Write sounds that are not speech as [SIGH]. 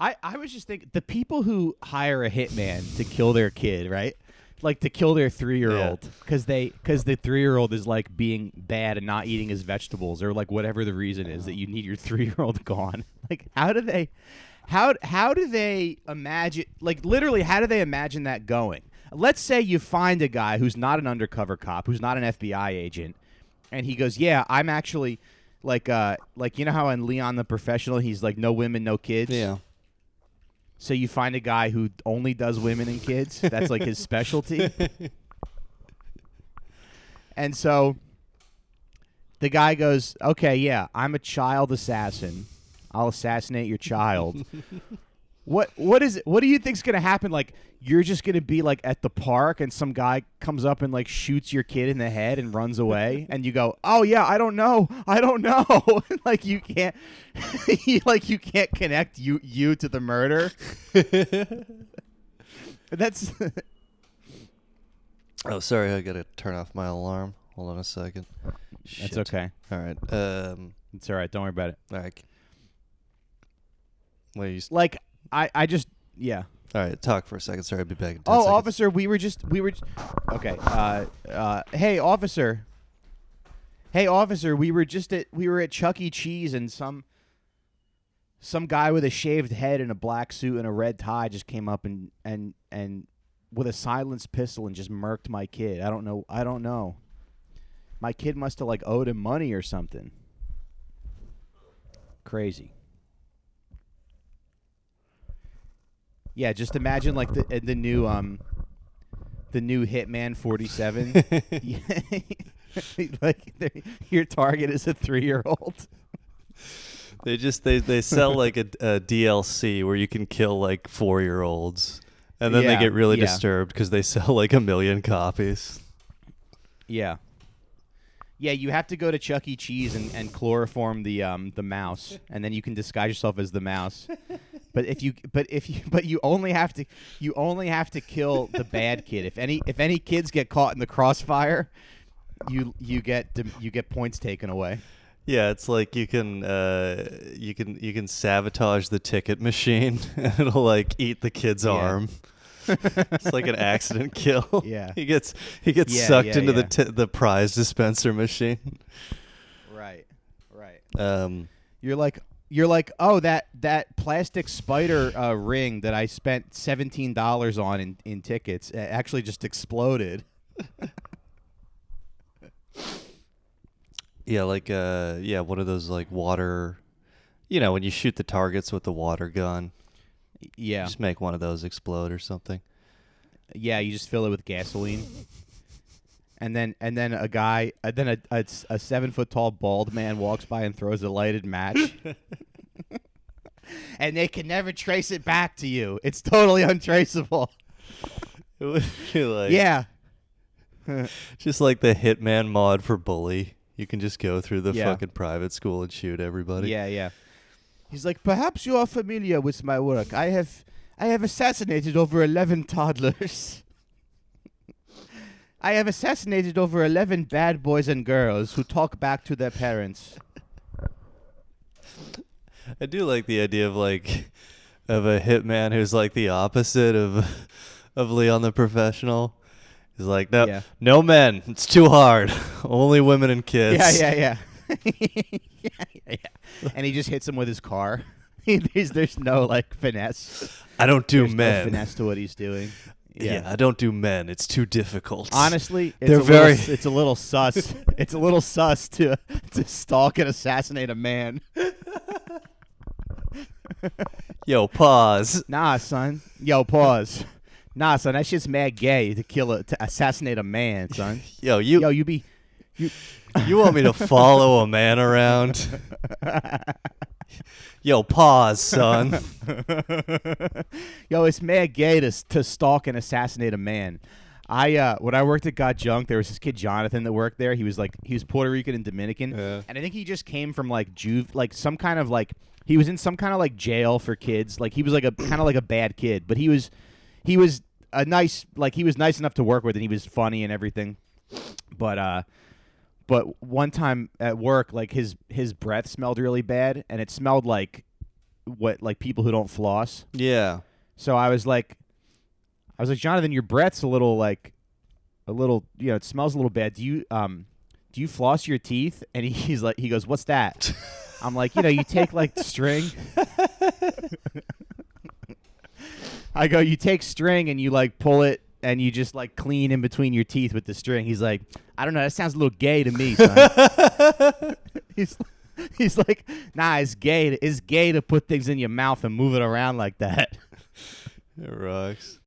I, I was just thinking the people who hire a hitman to kill their kid, right? Like to kill their three year old because they because the three year old is like being bad and not eating his vegetables or like whatever the reason is that you need your [LAUGHS] three year old gone. [LAUGHS] Like how do they how how do they imagine like literally how do they imagine that going? Let's say you find a guy who's not an undercover cop, who's not an FBI agent, and he goes, "Yeah, I'm actually like uh like you know how in Leon the Professional he's like no women, no kids." Yeah. So you find a guy who only does women and kids. That's like his specialty. [LAUGHS] And so the guy goes, "Okay, yeah, I'm a child assassin. I'll assassinate your child." [LAUGHS] what what is it? What do you think's going to happen like you're just going to be like at the park and some guy comes up and like shoots your kid in the head and runs away [LAUGHS] and you go, "Oh yeah, I don't know. I don't know." [LAUGHS] like you can't [LAUGHS] like you can't connect you you to the murder. That's Oh, sorry. I gotta turn off my alarm. Hold on a second. That's okay. All right. Um. It's all right. Don't worry about it. All right. Wait. Like I I just yeah. all right. Talk for a second. Sorry. I'll be back in 10 Oh, seconds. officer, we were just we were j- okay. Uh, uh, hey, officer. Hey, officer, we were just at we were at Chuck E. Cheese and some some guy with a shaved head and a black suit and a red tie just came up and and and with a silenced pistol and just murked my kid. I don't know. I don't know. My kid must have like owed him money or something. Crazy. Yeah, just imagine like the the new um the new Hitman 47. [LAUGHS] [LAUGHS] like your target is a 3-year-old. They just they they sell like a, a DLC where you can kill like four year olds, and then Yeah, they get really yeah. disturbed because they sell like a million copies. Yeah. Yeah, you have to go to Chuck E. Cheese and, and chloroform the um the mouse, and then you can disguise yourself as the mouse. But if you but if you [LAUGHS] but you only have to you only have to kill the bad [LAUGHS] kid. If any if any kids get caught in the crossfire, you you get you get points taken away. Yeah, it's like you can uh, you can you can sabotage the ticket machine, and [LAUGHS] it'll like eat the kid's Yeah. arm. it's like an accident kill. Yeah. he gets he gets Yeah, sucked yeah, into the t- the prize dispenser machine. Right. Right. Um, You're like you're like, oh that that plastic spider uh, ring that I spent seventeen dollars on in, in tickets actually just exploded. [LAUGHS] yeah, like uh, yeah, one of those like water. You know, when you shoot the targets with the water gun, Yeah, just make one of those explode or something. yeah. You just fill it with gasoline, and then and then a guy, uh, then a, a, a seven foot tall bald man walks by and throws a lighted match. [LAUGHS] and they can never trace it back to you. It's totally untraceable. [LAUGHS] It would be like yeah. [LAUGHS] just like the Hitman mod for Bully. You can just go through the Yeah. fucking private school and shoot everybody. Yeah, yeah. He's like, perhaps you are familiar with my work. I have, I have assassinated over eleven toddlers. I have assassinated over eleven bad boys and girls who talk back to their parents. I do like the idea of like of a hitman who's like the opposite of of Leon the professional. He's like, no, Yeah. no men. It's too hard. [LAUGHS] Only women and kids. Yeah, yeah, [LAUGHS] yeah. [LAUGHS] yeah, yeah, yeah. And he just hits him with his car. there's, there's no like finesse. I don't do There's no men. finesse to what he's doing. Yeah. I don't do men. It's too difficult. Honestly, [LAUGHS] it's They're a very- Little, it's a little sus. [LAUGHS] it's a little sus to to stalk and assassinate a man. Yo, pause. Nah, son. Yo, pause. Nah, son. That's just mad gay to kill a to assassinate a man, son. [LAUGHS] Yo, you Yo, you be. You, you want me to follow a man around? Yo, pause, son. [LAUGHS] Yo, it's mad gay to to stalk and assassinate a man. I uh when I worked at Got Junk, there was this kid Jonathan that worked there. He was like he was Puerto Rican and Dominican, Yeah. and I think he just came from like juve like some kind of like he was in some kind of like jail for kids. Like he was like a kind of like a bad kid, but he was he was a nice like he was nice enough to work with, and he was funny and everything. But uh, but one time at work, like his his breath smelled really bad, and it smelled like what like people who don't floss. Yeah. So I was like, I was like, Jonathan, your breath's a little like, a little, you know, it smells a little bad. Do you um, do you floss your teeth? And [LAUGHS] he's like, he goes, what's that? [LAUGHS] I'm like, you know, you take like string. [LAUGHS] I go, you take string and you like pull it and you just like clean in between your teeth with the string. He's like, I don't know, that sounds a little gay to me, son. [LAUGHS] he's he's like, nah, it's gay. To, it's gay to put things in your mouth and move it around like that. It rocks.